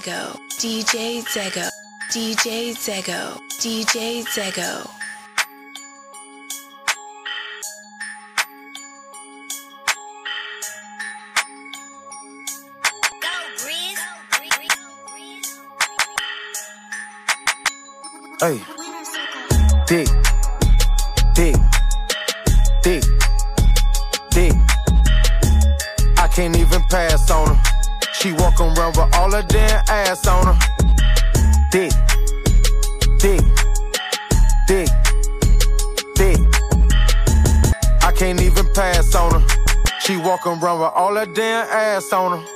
Zego, DJ Zego, DJ Zego, DJ Zego. Hey, dick, dick, dick, dick. I can't even pass on her. She walk around with all her damn ass on her. Dick, dick, dick, dick. I can't even pass on her. She walk around with all her damn ass on her.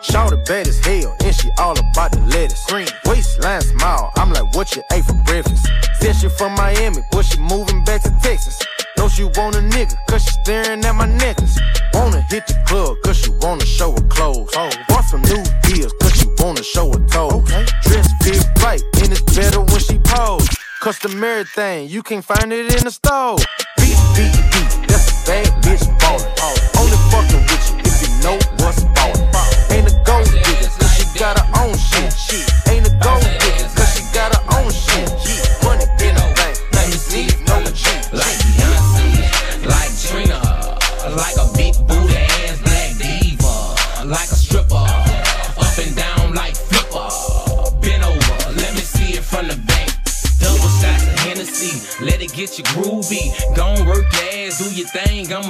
Shout bad as hell, and she all about the lettuce. Green waistline smile, I'm like, what you ate for breakfast? Said she from Miami, but she moving back to Texas. Know she want a nigga, cause she staring at my necklace. Wanna hit the club, cause she wanna show her clothes. Oh, bought some new deals, cause she wanna show her toes. Okay. Dress fit right, and it's better when she pose. Customary thing, you can't find it in the store.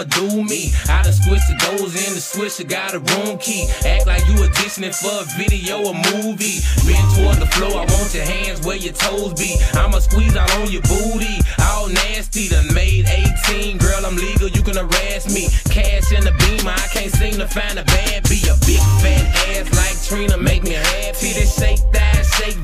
I'ma do me. I done switched the doors in the switcher, got a room key. Act like you auditioning for a video or movie. Bend toward the floor, I want your hands where your toes be. I'ma squeeze out on your booty, all nasty. Done made 18, girl, I'm legal, you can harass me. Cash in the beamer, I can't seem to find a bad. Be a big fat ass like Trina, make me happy. This shake that, shake,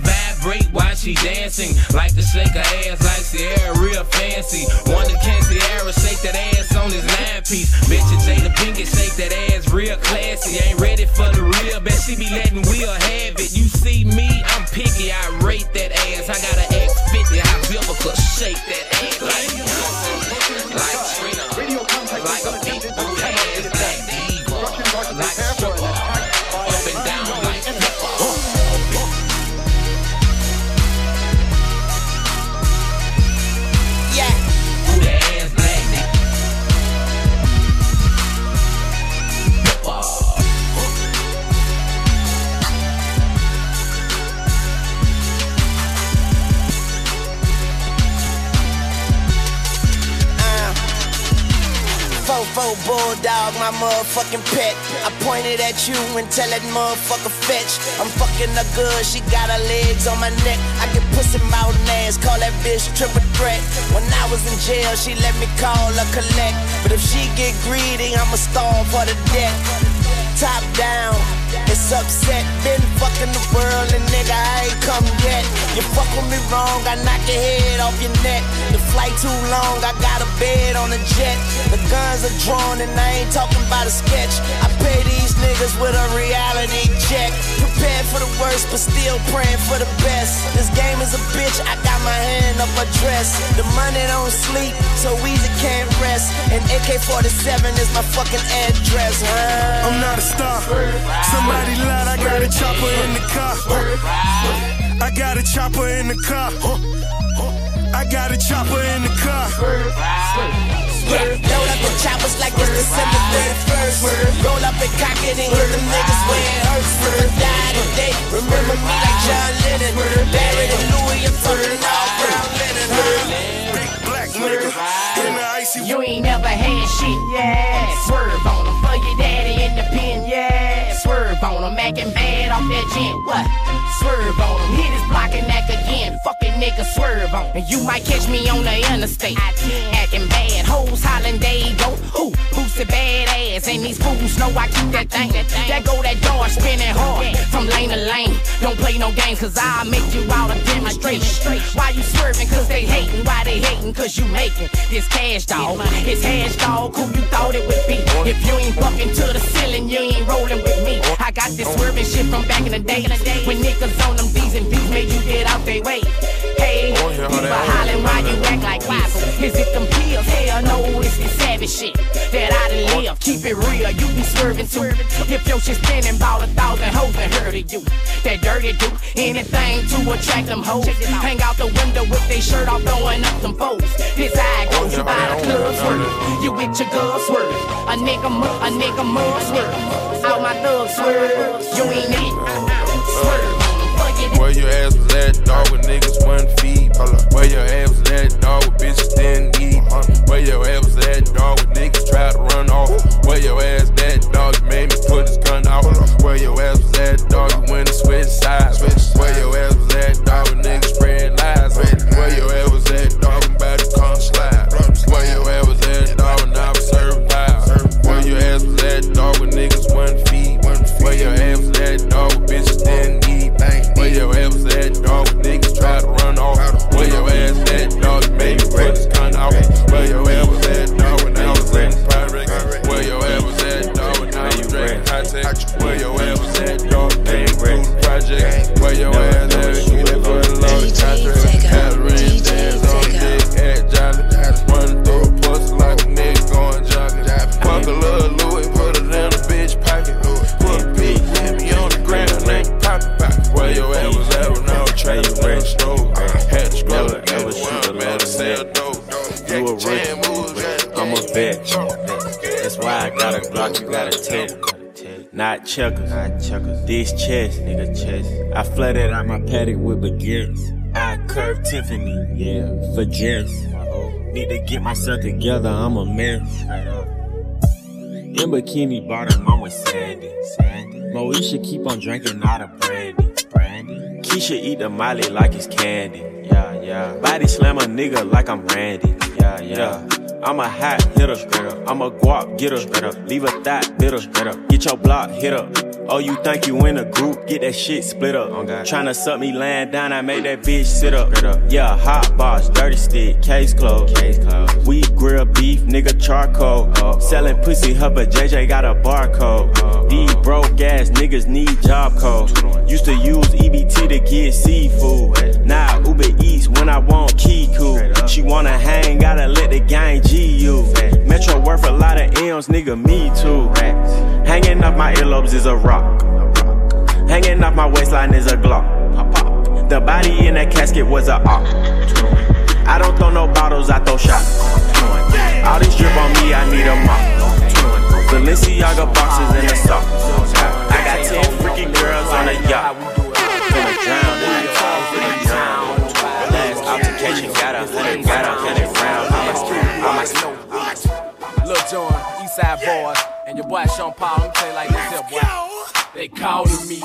vibrate while she dancing. Like to shake her ass like Ciara, real fancy. Wonder can Ciara shake that ass on his nine piece. Bitch, you Jada Pinkett shake that ass real classy. Ain't ready for the real, bet she be letting Will have it. You see me, I'm picky, I rate that ass. I got an X50, I biblical shake that ass. Like like Trina, like a big my motherfucking pet. I pointed at you and tell that motherfucker fetch. I'm fucking her good, she got her legs on my neck. I get pussy mouth and ass, call that bitch triple threat. When I was in jail, she let me call her collect. But if she get greedy, I'ma starve for the death. Top down, it's upset. Been fucking the world and nigga, I ain't come yet. You fuck with me wrong, I knock your head off your neck. Flight too long, I got a bed on a jet. The guns are drawn and I ain't talking about a sketch. I pay these niggas with a reality check. Prepared for the worst, but still praying for the best. This game is a bitch, I got my hand up her dress. The money don't sleep, so easy can't rest. And AK 47 is my fucking address, huh? I'm not a star. Somebody lied, I got a chopper in the car. I got a chopper in the car. I got a chopper in the car. Yeah, load up the choppers like it's December 31st. Roll up and cock it and hit them niggas where it hurts. If I die today, remember me like John Lennon. Barrett and Louis, I'm fucking all brown linen. huh? Big black nigga in the icy You ain't never had shit, yeah. Swerve on him for your daddy in the pen, yeah. Swerve on him, acting bad off that gent, what? Swerve on him, hit his block and act again. Fucking nigga, swerve on him. And you might catch me on the interstate, acting bad. Hoes hollering, they go, who? Who's the badass? And these fools know I keep that thing. That go that door spinning hard from lane to lane. Don't play no games, cause I'll make you out a demonstration. Why you swerving? Cause they hating. Why they hating? Cause you making this cash dog. It's hash dog. Who you thought it would be? If you ain't bucking to the ceiling, you ain't rolling with me. I got this swerving shit from back in the day. When niggas on them D's and B's made you get out they way. Hey, people hollering why you act like why? Is it them pills? Hell no, it's the savage shit that I done live. Keep it real, you be swerving too. If your shit spinning, about a thousand hoes that heard of you. That dirty do anything to attract them hoes. Hang out the window with their shirt off, throwing up some foes. This it goes, you by the club swerve. You with your girl swerve. A nigga, mu- a nigga mug swerve. All my thugs swerve. You ain't it. Swerve. Where your ass was at, dog, with niggas one feet. Where your ass was at, dog, with bitches didn't eat. Where your ass was at, dog, with niggas tried to run off. Where your ass at, dog, you made me put his gun out. Where your ass was at, dog, you went and switched sides. Where your ass was at, dog, with niggas spread lies. Where your ass was at, dog, I'm about to come slide. Where your ass was at, dog, and I was serving loud. Where your ass was at, dog, with niggas one feet. Where your ass was at, dog, with bitches didn't your ass at, dog, niggas tried to run off. Where your ass at, dog, me put his gun out. Where your ass checkers, not checkers. This chest, nigga, chest. I flooded out my paddock with baguettes. I curved Tiffany, yeah, for Jess. Need to get myself together, I'm a mess. In bikini bottom, I'm with Sandy. Sandy. Moesha keep on drinking out of brandy. Brandy. Keisha eat the molly like it's candy. Yeah, yeah. Body slam a nigga like I'm Randy. Yeah, yeah. I'm a hot hitter. I'm a guap getter. Leave a thought bitter. Get your block hit up. Oh, you think you in a group? Get that shit split up. Oh, Tryna suck me laying down, I make that bitch sit up. Yeah, hot box, dirty stick, case closed. We beef, nigga charcoal. Selling pussy, her but JJ got a barcode. These broke ass niggas need job code. Used to use EBT to get seafood. Now Uber Eats when I want Kiku. She wanna hang, gotta let the gang G you. Metro worth a lot of M's, nigga, me too. Hanging off my earlobes is a rock. Hanging off my waistline is a Glock. The body in that casket was a op. I don't throw no bottles, I throw shots. All this drip on me, I need a mop. Balenciaga boxes in the sock. I got 10 freaky girls on a yacht. Finna drown in the finna drown. Last altercation got a hundred, got a hundred rounds. I'm a Lil Jon, Eastside Boys, and your boy Sean Paul. Let me tell like this boy. They calling me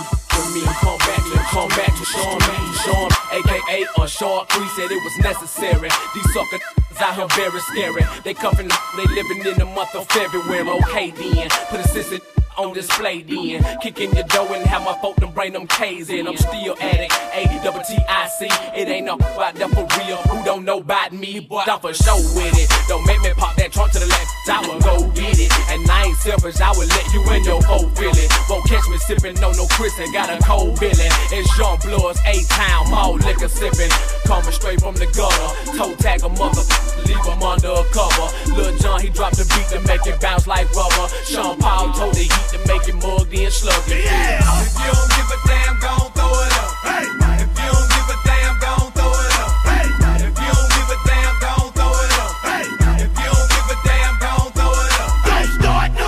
me to come back to come back to Sean, Sean, aka on short three said it was necessary. These sucker out here very scary. They cuffing, they living in the month of February. Okay then, put a sister on display then. Kicking your door and have my folk to bring them K's in. I'm still at it. A double T I C. It ain't no about that for real. Who don't know about me, but I'm for sure with it. Don't make me pop that trunk to the left. I will go get it. And I ain't selfish. I will let you in your whole feeling. Won't catch me sipping no no Chris and got a cold feeling. It's Jean Blood's A town mall liquor sipping. Coming straight from the gutter. Toe tag a mother. Leave him under a cover. Lil Jon, he dropped the beat to make it bounce like rubber. Sean Paul told the to make it mugged in sluggy. Yeah. If you don't give a damn, gon' throw it up. Hey. If you don't give a damn, gon' throw it up. Hey. If you don't give a damn, gon' throw it up. Hey. If you don't give a damn, gon' throw it up. Don't start no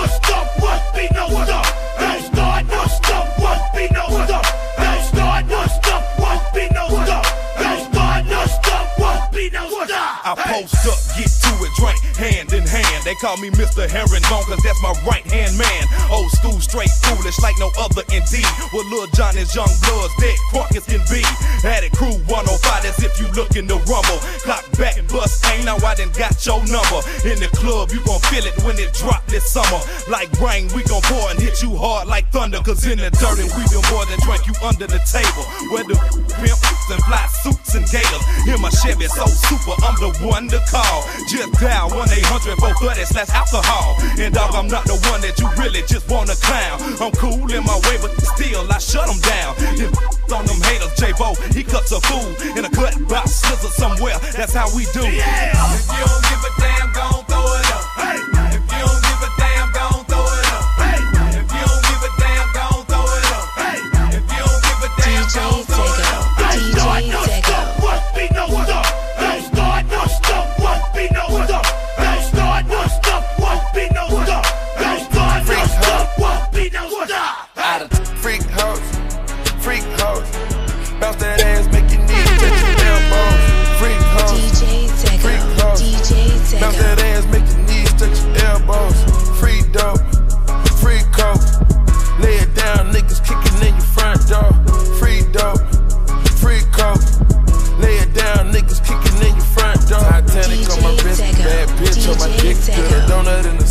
must be no. Don't start no must be no. Don't start no must be no. Don't start no must be no stop. I post up, get to it, drink hand. They call me Mr. Herringbone, cause that's my right hand man. Old school, straight foolish, like no other indeed. Well, Lil Jon young bloods, dead crunk can be. Had it crew 105, as if you looking to rumble. Clock back, bust ain't now I done got your number. In the club, you gon' feel it when it drop this summer. Like rain, we gon' pour and hit you hard like thunder. Cause in the dirt, and we been more than you under the table. Where the pimps and fly suits and gators. In my Chevy, so super, I'm the one to call. Just dial 1 800 430 slash alcohol. And dog, I'm not the one that you really just wanna clown. I'm cool in my way, but still I shut them down. Then on them haters, J-Bo, he cuts a fool in a cut box, scissors somewhere. That's how we do. Yeah. If you don't give a damn, gon' Get a donut in the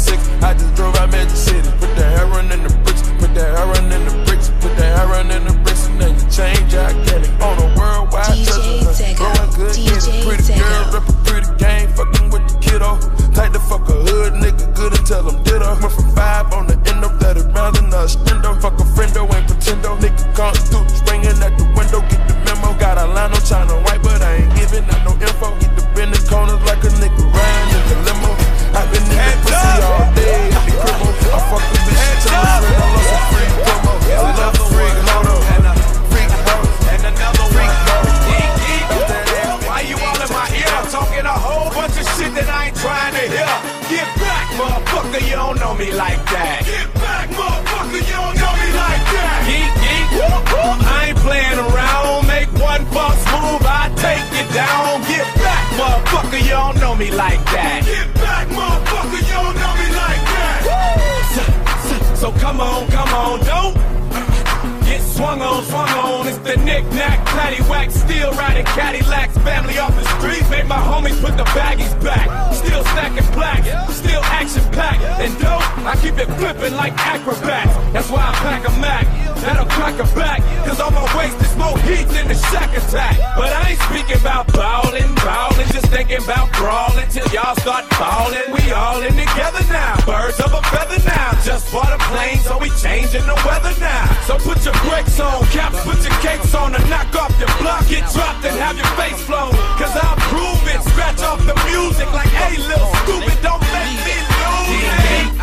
Dope, I keep it flipping like acrobats. That's why I pack a Mac, that'll crack a back. Cause on my waist is more heat than the shack attack. But I ain't speaking about ballin', ballin', just thinking about brawling till y'all start falling. We all in together now, birds of a feather now. Just bought a plane, so we changing the weather now. So put your brakes on, caps, put your cakes on, and knock off your block. Get dropped and have your face flown. Cause I'll prove it, scratch off the music like, hey, little stupid, don't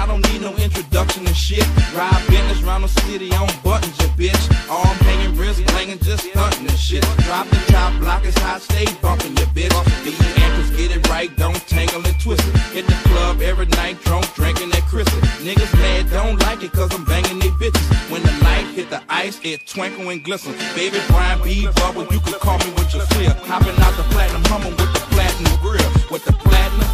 I don't need no introduction and shit. Ride business round the city on buttons, ya bitch. Arm hanging, wrist banging, just stunting and shit. Drop the top, block is hot, stay bumping, ya bitch. The entrance, get it right, don't tangle and twist it. Hit the club every night, drunk, drinking that crystal. Niggas mad, don't like it, cause I'm banging they bitches. When the light hit the ice, it twinkle and glisten. Baby Brian B. Bubble, you can call me with your fear. Hopping out the platinum hummer with the platinum grill. With the platinum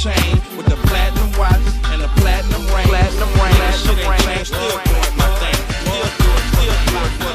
chain. With the platinum watch and the platinum ring. Platinum ring, ain't changed. Still doing my thing. Still do it, still block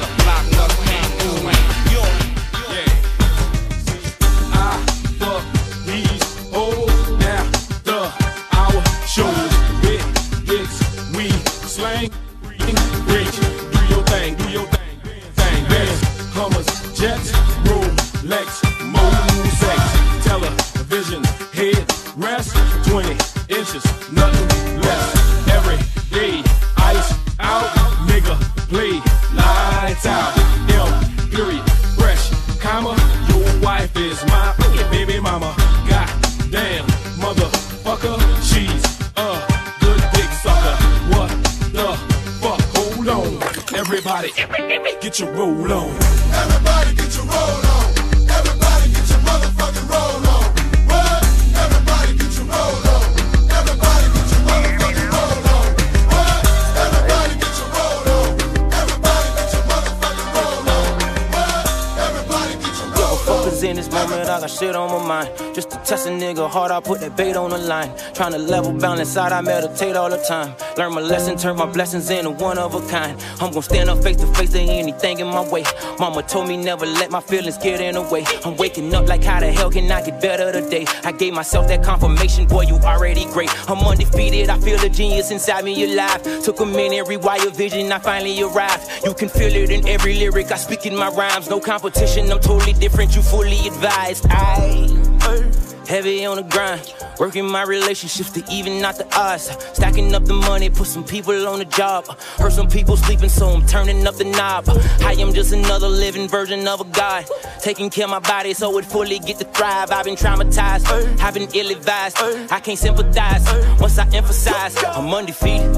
I put that bait on the line. Trying to level balance out, I meditate all the time. Learn my lesson, turn my blessings into one of a kind. I'm gonna stand up face to face to anything in my way. Mama told me never let my feelings get in the way. I'm waking up like how the hell can I get better today? I gave myself that confirmation, boy, you already great. I'm undefeated, I feel the genius inside me alive. Took a minute, rewire vision, I finally arrived. You can feel it in every lyric I speak in my rhymes. No competition, I'm totally different, you fully advised. I heavy on the grind, working my relationships to even out the odds. Stacking up the money, put some people on the job. Heard some people sleeping, so I'm turning up the knob. I am just another living version of a god, taking care of my body so it fully get to thrive. I've been traumatized, I've been ill advised. I can't sympathize once I emphasize I'm undefeated.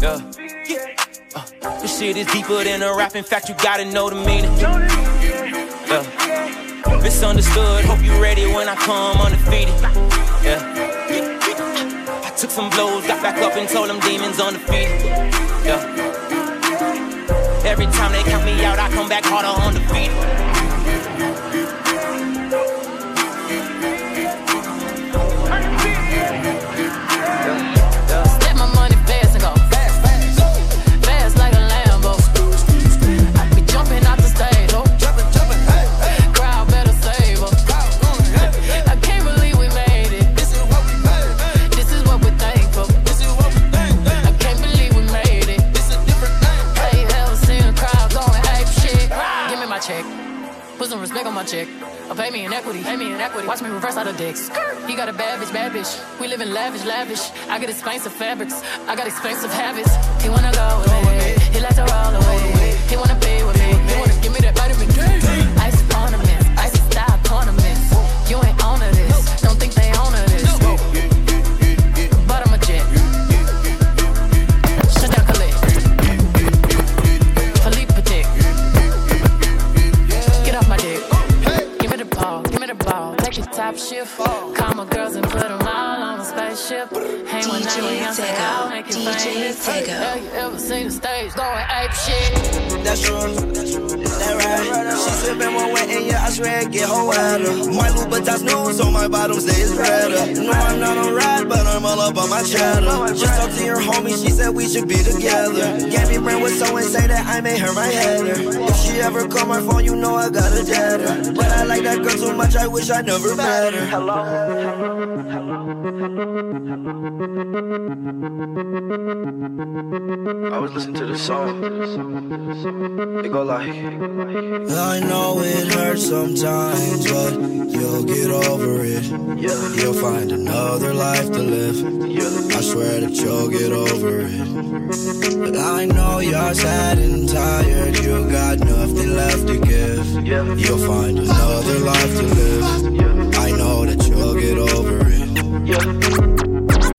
Yeah. Uh, this shit is deeper than a rap. In fact, you gotta know the meaning. Yeah. Misunderstood. Hope you ready when I come undefeated. Yeah. I took some blows, got back up and told them demons undefeated. Yeah. Every time they count me out, I come back harder undefeated. Live lavish, lavish. I got expensive fabrics. I got expensive habits. He wanna go with me. He like to roll away. He wanna be That right. She sippin' one wet and yeah, I swear it get her. My Louboutins new, so my bottom stays redder. No, I'm not on all up on my cheddar. Just talked to your homie, she said we should be together. Gabby Brand was so insane that I made her my header. If she ever call my phone, you know I got a deader. But I like that girl so much, I wish I never met her. I was listening to the song. It go like. I know it hurts sometimes, but you'll get over it. You'll find another life to live. I swear that you'll get over it. But I know you're sad and tired. You got nothing left to give. You'll find another life to live. I know that you'll get over it.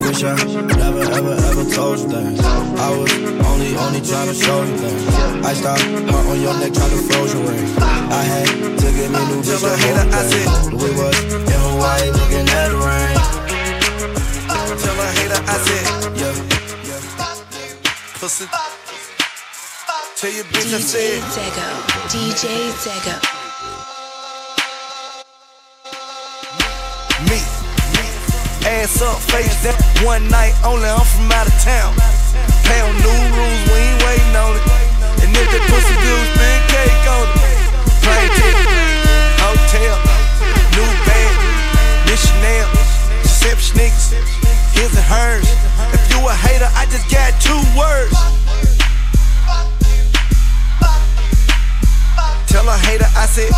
Wish I never, ever, ever told you things. I was only, only trying to show you things. I stopped heart on your neck, trying to froze your ring. I had to get me new bitch, the whole thing. We was in Hawaii looking at the rain. Pussy. Tell your bitch I DJ said, Zego. DJ Zego. me. Ass up, face down. One night only, I'm from out of town. Pay on new rules, we ain't waiting on it. And if that pussy good, spin cake on it. Plane ticket, hotel, new bag, Chanel, sip sneakers, his and hers. If you a hater, I just got two words. Tell a hater I said.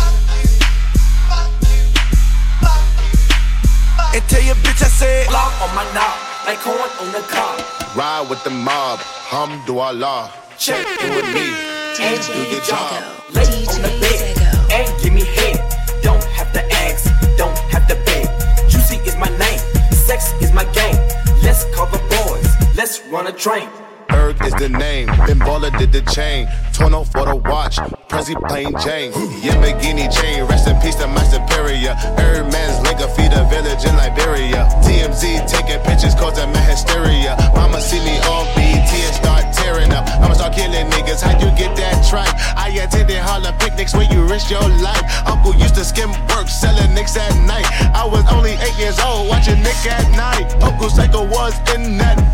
And tell your bitch I said. Block on my knob, like corn on the cob. Ride with the mob, hamdulillah. Check in with me and do your job. Zego. Lay on the bed run a train. Ferg is the name. Ben Baller did the chain. Tono for the watch. Prezi plain Jane. Yamborghini chain. Rest in peace to my superior. Hermès link feed a village in Liberia. TMZ taking pictures causing my hysteria. Mama see me on BET and start tearing up. I'ma start killing niggas. How you get that tripe? I attended Harlem picnics where you risk your life. Uncle used to skim work selling nicks at night. I was only eight years old watching Nick at night. Uncle Psycho was in that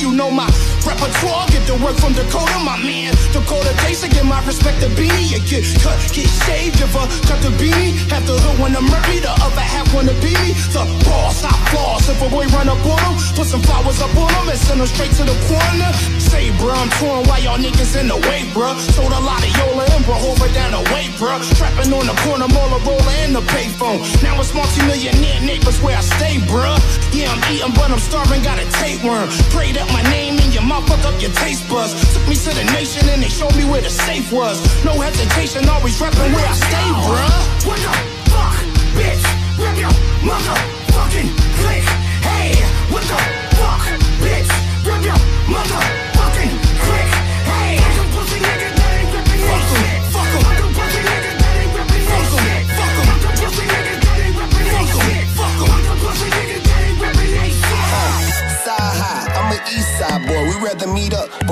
You know my repertoire. Work from Dakota, my man. Dakota to get my respect to beanie. You get cut, get shaved, give a cut the beanie. Half the hood wanna murder the other half wanna be me. The boss, I floss. If a boy run up on him, put some flowers up on him and send him straight to the corner. Say, bruh, I'm torn why y'all niggas in the way, bruh. Sold a lot of Yola and bro, over down the way, bruh. Trapping on the corner, Mola roller and the payphone. Now it's multi-millionaire neighbors where I stay, bruh. Yeah, I'm eating, but I'm starving, got a tapeworm. Prayed up my name in your mouth, fuck up your taste buds. Took me to the nation and they showed me where the safe was. No hesitation, always repping where I stay, bruh. What the fuck, bitch? Rip your motherfucking click. Hey, what the fuck, bitch? Rip your motherfucking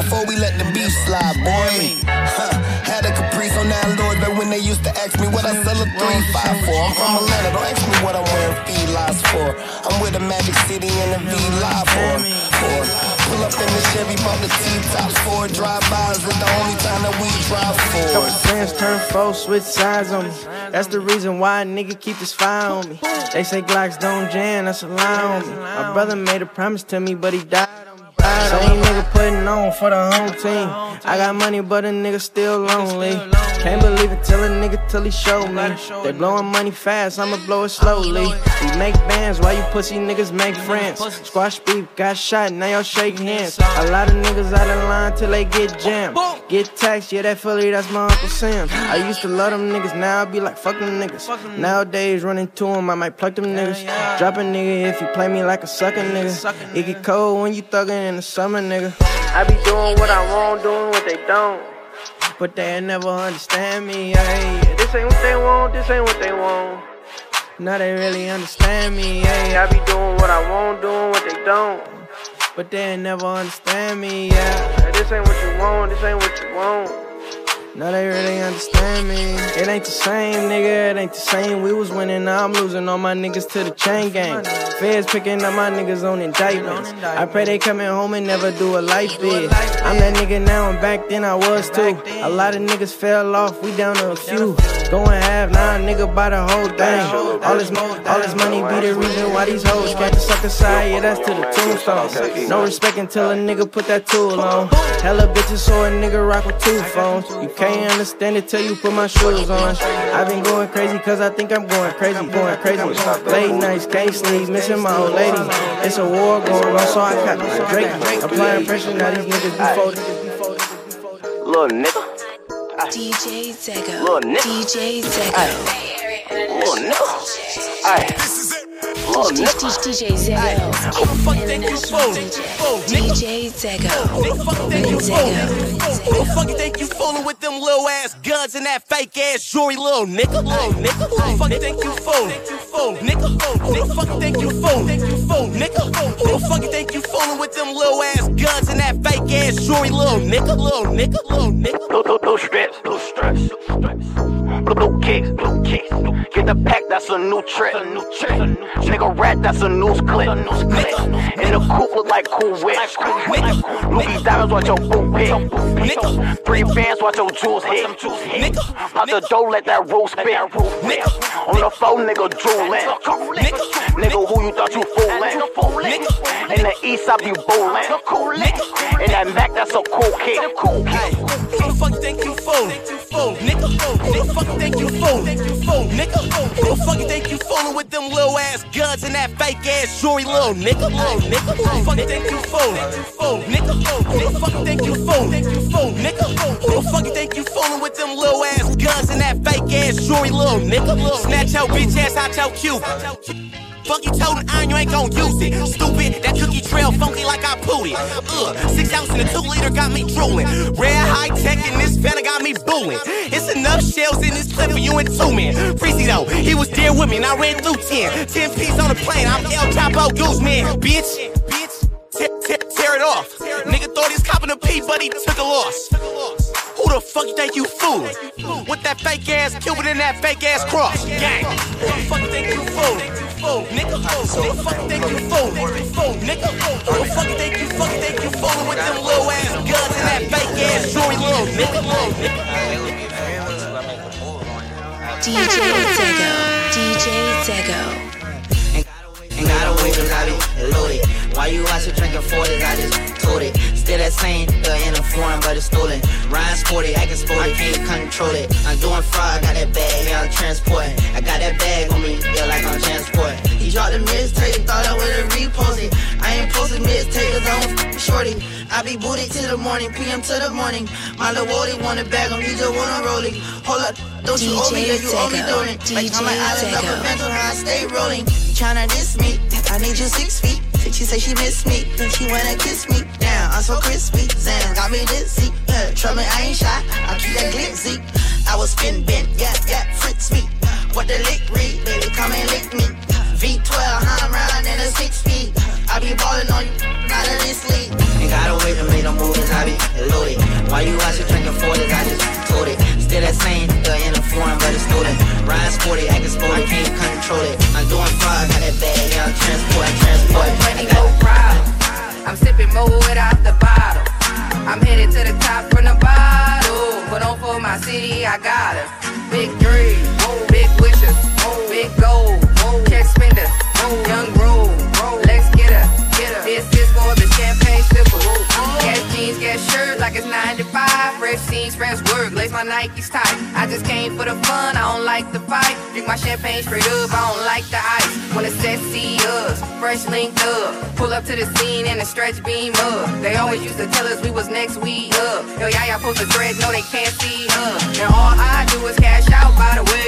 before we let the beef slide, boy. Huh. Had a caprice on landlords, but when they used to ask me what I sell a 3-5 for, I'm from Atlanta. Don't ask me what I'm wearing felines for. I'm with the Magic City and the V Live for. for. Pull up in the Chevy, bump the T-tops for. Drive-bys is the only time that we drive Couple for. friends turn foes, switch sides on me. That's the reason why a nigga keep this fire on me. They say Glocks don't jam, that's a lie on me. My brother made a promise to me, but he died me. Same nigga putting on for the home team. I got money, but a nigga still lonely. Can't believe it till a nigga till he show me. They blowing money fast, I'ma blow it slowly. We make bands while you pussy niggas make friends. Squash beef, got shot, now y'all shake hands. A lot of niggas out of line till they get jammed. Get taxed, yeah, that Philly, that's my Uncle Sam. I used to love them niggas, now I be like, fuck them niggas. Nowadays, running to them, I might pluck them niggas. Drop a nigga if you play me like a sucker nigga. It get cold when you thuggin' in the summer, nigga. I be doing what I want, doing what they don't. But they never understand me, hey. This ain't what they want, this ain't what they want. Now they really understand me, hey. I be doing what I want, doing what they don't. But they never understand me, yeah. This ain't what you want, this ain't what you want. Now they really understand me. It ain't the same, nigga. It ain't the same. We was winning, now I'm losing all my niggas to the chain gang. Feds picking up my niggas on indictments. I pray they coming home and never do a life bid. I'm that nigga now, and back then I was too. A lot of niggas fell off, we down to a few. Going half, now nigga buy the whole thing. All this, all this money be the reason why these hoes got the sucker side. Yeah, that's to the tombstone. No respect until a nigga put that tool on. Hella bitches, so a nigga rock with two phones. You can't understand it till you put my shoes on. I've been going crazy cause I think I'm going crazy, going crazy. Late nights, can't sleep, missing my old lady. It's a war going on, so I got Drake. Applying pressure, now these niggas be folding. Little nigga. DJ Zego. Little nigga. DJ Zego. Little nigga. Ay. Little nigga. DJ Zego. Who the fuck think you fooling? DJ Zego. Who the fuck think you fooling? Who the fuck think you fooling with them little ass guns and that fake ass jewelry, little nigga? Little nigga. Who the fuck you think you fooling? Nigga. Who the fuck you think you fooling? Nigga. Who the fuck you think you fooling with them little ass guns and that fake ass jewelry, little nigga? Little nigga. Little nigga. Blue, blue, blue strips, blue strips, blue, kicks, blue kicks. Get the pack, that's a new trick. Nigga rat, that's a news clip. And the coupe look like cool whips. Louis diamonds, watch your boot hit. Three bands, watch your jewels hit. Pop the dough, let that roll spit. On the phone, nigga drooling. Nigga, who you thought you fooling? In the east, I be bowling. In that Mac, that's a cool kid. Who the fuck think you fooling? Nigga, fuck you think you fooling? Nigga, who the fuck you think you fooling with them little ass guns and that fake ass jewelry, little nigga? Nigga, who the fuck you think you fooling? Nigga, who the fuck you think you fooling? Nigga, who the fuck you think you fooling with them little ass guns and that fake ass jewelry, little nigga? Snatch your bitch ass out your cube. Fuck you told an iron, you ain't gon' use it. Stupid, that cookie it. Ugh, six ounce in a two liter got me drooling. Rare high tech in this fella got me booing. It's enough shells in this clip for you and two men. Freezy though, he was there with me and I ran through 10. 10 piece on the plane, I'm El Chapo Guzman. Bitch, bitch, tear, tear, tear it off. Nigga thought he's copping a P, but he took a loss. Who the fuck you think you fooling? With that fake ass Cuban and that fake ass cross. Gang. Who the fuck you think you fooling? Nigga, Who the fuck think you fooling? Nigga, who the fuck think you fucking think you fooling with them little ass guns and that fake ass jewelry, little nigga? DJ Zego. DJ Zego. Ain't gotta wait I be loaded. Why you out here drinking 40s? I just told it. Still that same, uh, in a foreign, but it's stolen. Ryan sporty, I can sport it, can't control it. I'm doing fraud, got that bag, yeah, I'm transporting. I got that bag on me, yeah, like I'm transporting. He dropped the mixtape, thought I would've reposted. I ain't posted mixtape cause I'm f- shorty. I be booty till the morning, PM to the morning. My little Wody wanna bag him, he just wanna roll it. Hold up, don't you owe me, yeah, you owe me doing it. Like I'm DJ Island up a mental, how I stay rolling. Tryna diss me, I need you six feet. She say she miss me, then she wanna kiss me. Damn, I'm so crispy. Zan got me dizzy. Yeah, trouble, me, I ain't shy. I keep that glitzy. I was spin bent, yeah, yeah, Fritz me. What the lick read, baby, come and lick me. V12, I'm round in a six speed. I be ballin' on you, not in this league. Ain't gotta wait to make no movies, I be loaded. Why you out here drinking 40s? I just told it. Still that same, uh, in a foreign, but it's stolen. Ryan sporty, acting sporty, can't control it. I'm doing fraud, got that bag, yeah, I'm transporting, transporting. money, more problems. I'm sipping more without the bottle. I'm headed to the top from the bottle. But on for my city, I got her. Big dreams, big wishes, big goals, cash spender, young roll. Let's get her. This is for the champagne sipper. Gas jeans, gas shirt like it's 95. Fresh scenes, fresh work, lace my Nikes tight. I just came for the fun, I don't like the fight. Drink my champagne straight up, I don't like the ice. It's set, see us, fresh linked up. Pull up to the scene in a stretch beam up. They always used to tell us we was next week up. Yo, yeah, y'all post a thread, no, they can't see us. And all I do is cash out, by the way.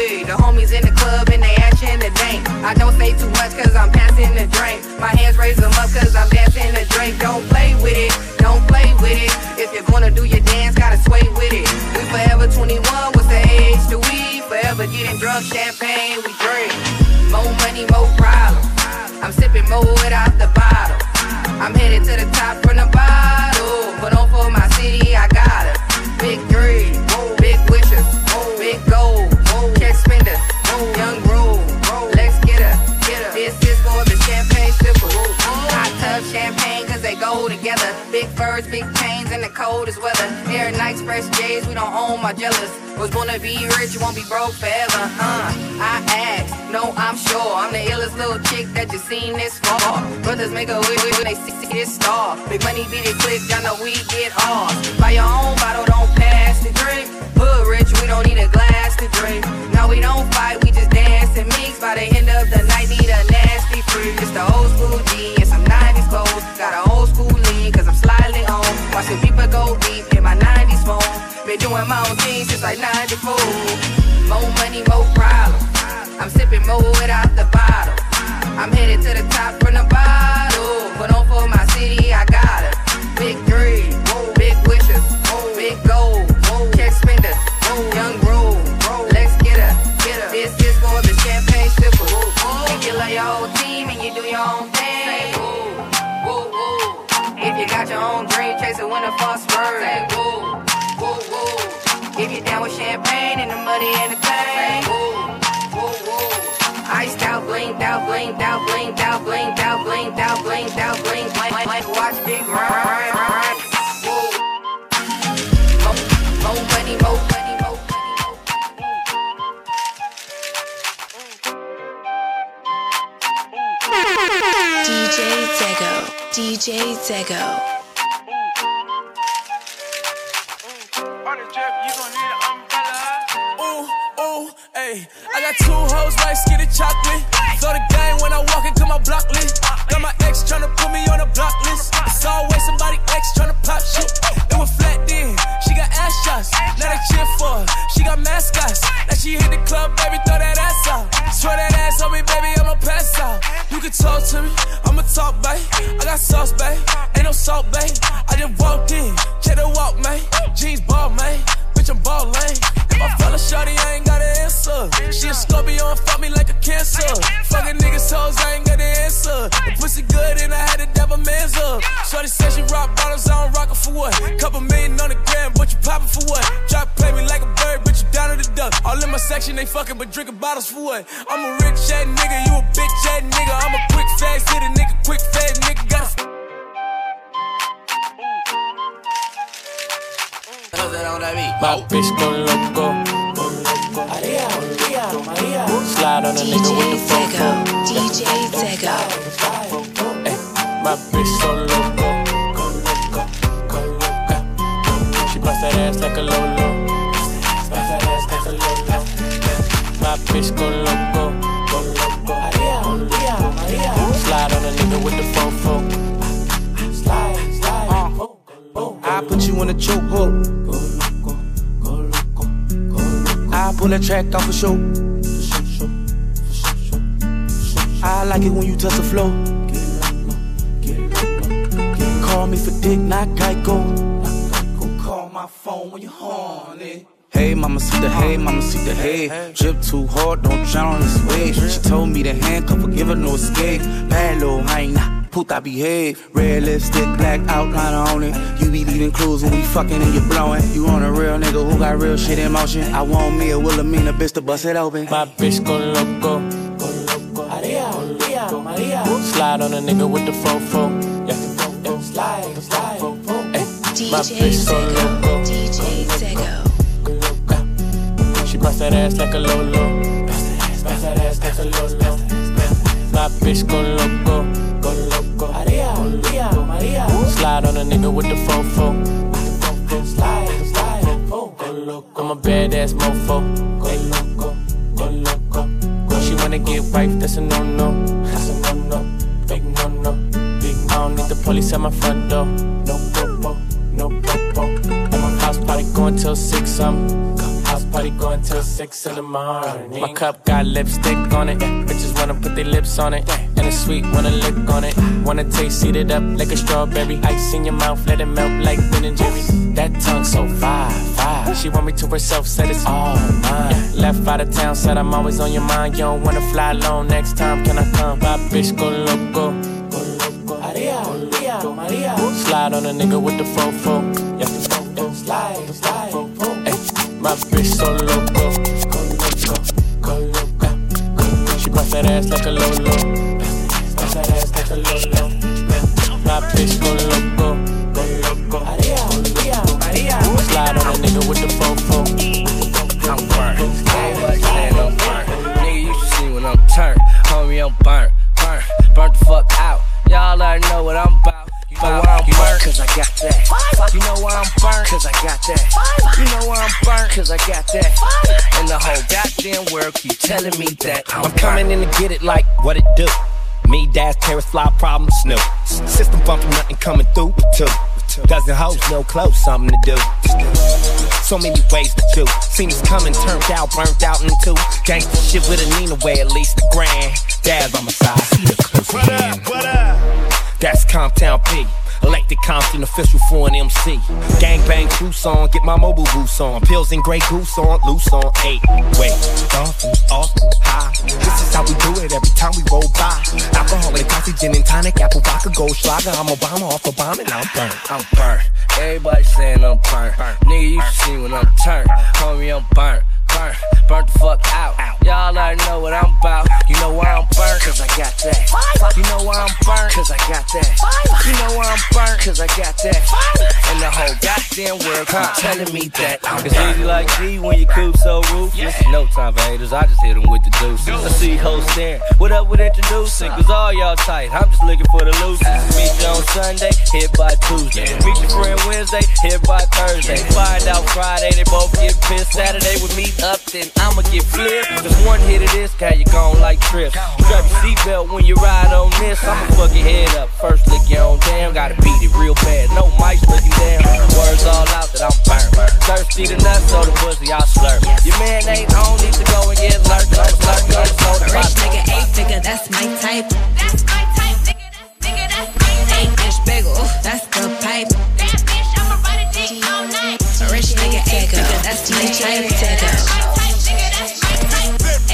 Make a wish when they see this star. Big money beat it quick, y'all know we get off. Buy your own bottle, don't pass the drink. Hood rich, we don't need a glass to drink. No, we don't fight, we just dance and mix. By the end of the night, need a nasty freak. It's the old school G and some 90s clothes. Got an old school lean, cause I'm slightly on. Watching people go deep in my 90s phone. Been doing my own thing since like 94. More money, more problems. I'm sipping more without the bottle. I'm headed to the top from the bottle. But on for my city, I got DJ Zego. I got two hoes like skinny chocolate. Throw the game when I walk into my block list. Got my ex put me on a block list. It's always somebody ex bottles for what? I'm a rich ass nigga, you a bitch ass nigga. I'm a quick fast city nigga, quick fast nigga. Got a. Cause. My bitch, I put you in a chokehold. I pull that track off a show. I like it when you touch the flow. Call me for dick, not Geico. Call my phone when you're horny. Hey, mama, see the hey, mama, see the hey. Drip too hard, don't drown on this wave. She told me to handcuff give her no escape. Bad little hyena, puta behave. Red lipstick, black outline on it. You be leaving clues when we fucking and you blowing. You on a real nigga who got real shit in motion. I want me a Wilhelmina bitch to bust it open. My bitch go loco. Slide on a nigga with the fofo. Yeah. yeah. Slide, slide. Ay, my DJ bitch so Tego. loco. DJ Tego. She bust that ass like a lolo. Bust that ass like a lolo. My bitch go loco. Go loco. Slide on a nigga with the fofo. Slide, slide. Go loco. I'm a badass mofo. Go loco. Go loco. She wanna get wife, that's a no no. That's a no no. Big no no. Big I don't need the police at my front door. No popo. No popo. At my house party going till six. I'm party going till six in the morning. My cup got lipstick on it. Bitches wanna put their lips on it. And it's sweet, wanna lick on it. Wanna taste, eat it up like a strawberry. Ice in your mouth, let it melt like Ben and Jerry's. That tongue so fire, fire. She want me to herself, said it's all mine. Left out of town, said I'm always on your mind. You don't wanna fly alone next time, can I come? My bitch go loco. Loco. Slide on a nigga with the fofo. Yeah. slide, slide. My bitch so loco. Go loco, go. She bust that ass like a lolo. Bust that ass like a lolo. My bitch go loco. Go loco. Slide on a nigga with the fofo. I'm burnt. Saying I'm burnt. Nigga, you should see when I'm turned. Homie, I'm burnt. Burnt. Burnt the fuck out. Y'all already know what I'm about. You know why I'm burnt? Cause I got that. You know why I'm burnt? Cause I got that. You know why I'm burnt? Cause I got that. And the whole goddamn world keep telling me that I'm, I'm coming in to get it like what it do. Me, dash, terrace, fly, problem, snoop. System bumping, nothing coming through. but Two. Dozen hoes, no clothes, something to do. So many ways to do. Seen us coming, turned out, burnt out into gangsta shit with a Nina way, at least a grand. Dad on my side, see the close hand. That's Comptown P. Elected Compton official for an MC. Gang bang cruise on, get my mobile boots on. Pills and Grey Goose on, loose on eight. Wait, dolphin, awful, high. This is how we do it every time we roll by. Alcoholic, coffee, gin and tonic, apple vodka, Goldschläger. I'm Obama off a bomb and I'm burnt. I'm burnt. Everybody saying I'm burnt. Nigga, you should see when I'm turned. Homie, I'm burnt. Burnt. Burnt the fuck out. Y'all already know what I'm about. You know why I'm burnt? Cause I got that. You know why I'm burnt? Cause I got that. You know why I'm burnt? Cause I got that. And the whole goddamn world keep telling me that I'm It's easy like G when you cool so ruthless. No time for haters, I just hit them with the deuces. I see hoes staring. What up with introducing? Cause all y'all tight, I'm just looking for the looses. Meet you on Sunday, hit by Tuesday. Meet your friend Wednesday, hit by Thursday. Find out Friday, they both get pissed. Saturday we meet up, then I'ma get flipped. Cause one hit of this, got you gone like trips. Strap your seatbelt when you ride on this. I'ma fuck your head up. First lick your own damn, gotta beat it real bad. No mics looking down. Words all out that I'm burnt. Thirsty to nuts, so the pussy I slurp. Your man ain't on, need to go and get lurked. I'm slurping on the soda. Rich nigga, eight figure, that's my type. That's my type, nigga, that's, nigga, that's my type. Eight inch bagel, that's the pipe. That's type.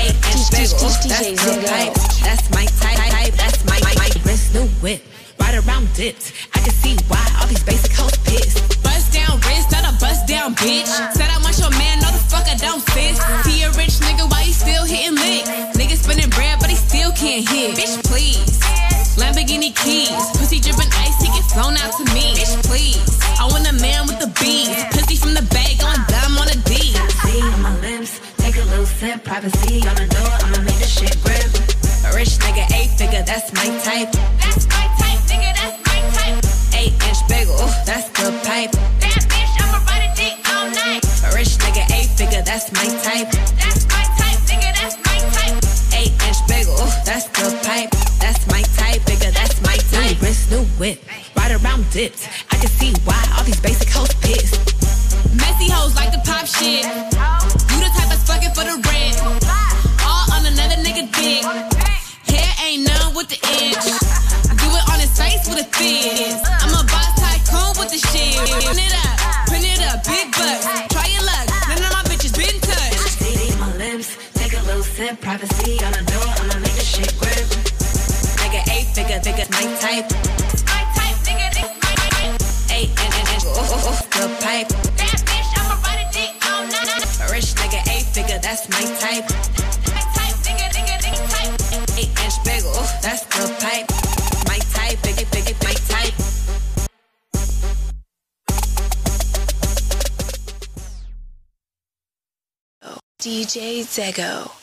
Eight inch bagel, that's the pipe. That's my type, type, that's my, my, my wrist, new whip. Right around dipped. I can see why all these basic hoes pissed. Bust down wrist, not a bust down bitch. Said I want your man, no the fuck I don't sis. See a rich nigga, why he still hitting licks? Nigga spinning bread, but he still can't hit. Bitch, please. Lamborghini keys, pussy dripping ice, he get flown out to me. Bitch, please. I want a man with the beans, pussy privacy on the door. I'ma make the shit grip. A rich nigga, eight figure, that's my type. That's my type, nigga, that's my type. Eight inch bagel, that's the pipe. That bitch, I'ma ride a dick all night. A rich nigga, eight figure, that's my type. That's my type, nigga, that's my type. Eight inch bagel, that's the pipe. That's my type, nigga, that's my type. New wrist, new whip, ride around dipped. I can see why all these basic hoes fizz. I'm a boss tycoon with the shit. Print it up, print it up, big bucks. Try your luck, none of my bitches been touched. On my lips, take a little sip. Privacy on the door, I'ma make the shit grip. Nigga, eight figure, nigga. My type, DJ Zego.